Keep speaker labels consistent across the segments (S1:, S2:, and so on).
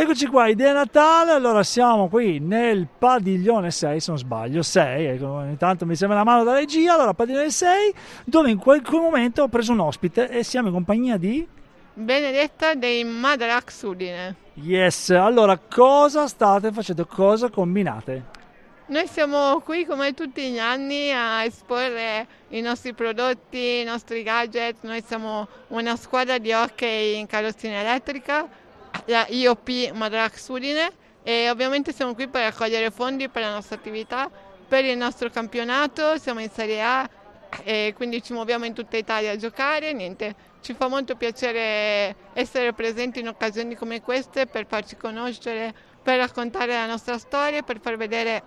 S1: Eccoci qua, idea Natale, allora siamo qui nel padiglione 6, se non sbaglio, 6, ecco, ogni tanto mi sembra la mano da regia, allora padiglione 6, dove in quel momento ho preso un ospite e siamo in compagnia di...
S2: Benedetta dei Madrax Udine.
S1: Yes, allora cosa state facendo, cosa combinate?
S2: Noi siamo qui come tutti gli anni a esporre i nostri prodotti, i nostri gadget, noi siamo una squadra di hockey in carrozzina elettrica la IOP Madrax Udine e ovviamente siamo qui per raccogliere fondi per la nostra attività, per il nostro campionato, siamo in Serie A e quindi ci muoviamo in tutta Italia a giocare, niente, ci fa molto piacere essere presenti in occasioni come queste per farci conoscere, per raccontare la nostra storia, per far vedere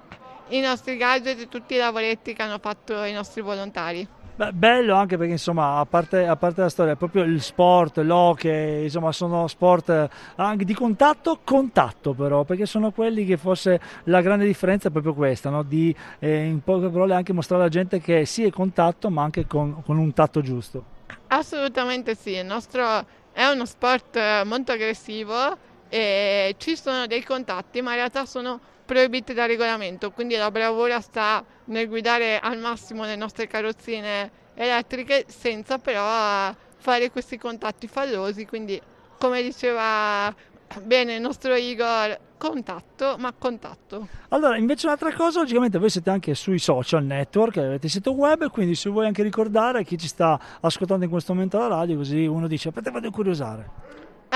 S2: i nostri gadget e tutti i lavoretti che hanno fatto i nostri volontari.
S1: Beh, bello anche perché insomma a parte, a parte, la storia proprio il sport, l'hockey insomma sono sport anche di contatto contatto però perché sono quelli che forse la grande differenza è proprio questa no? di eh, in poche parole anche mostrare alla gente che sì è contatto ma anche con, con un tatto giusto
S2: assolutamente sì il nostro è uno sport molto aggressivo e ci sono dei contatti ma in realtà sono proibiti dal regolamento, quindi la bravura sta nel guidare al massimo le nostre carrozzine elettriche senza però fare questi contatti fallosi, quindi come diceva bene il nostro Igor, contatto, ma contatto.
S1: Allora, invece un'altra cosa, logicamente voi siete anche sui social network, avete sito web, quindi se vuoi anche ricordare chi ci sta ascoltando in questo momento alla radio, così uno dice, aspetta, vado a curiosare.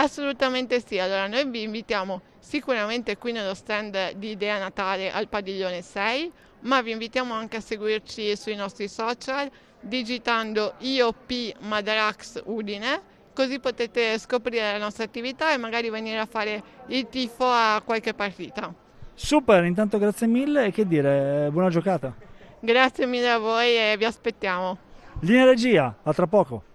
S2: Assolutamente sì, allora noi vi invitiamo sicuramente qui nello stand di Idea Natale al padiglione 6, ma vi invitiamo anche a seguirci sui nostri social digitando IOP Madarax Udine, così potete scoprire la nostra attività e magari venire a fare il tifo a qualche partita.
S1: Super, intanto grazie mille e che dire, buona giocata.
S2: Grazie mille a voi e vi aspettiamo.
S1: Linea regia, a tra poco.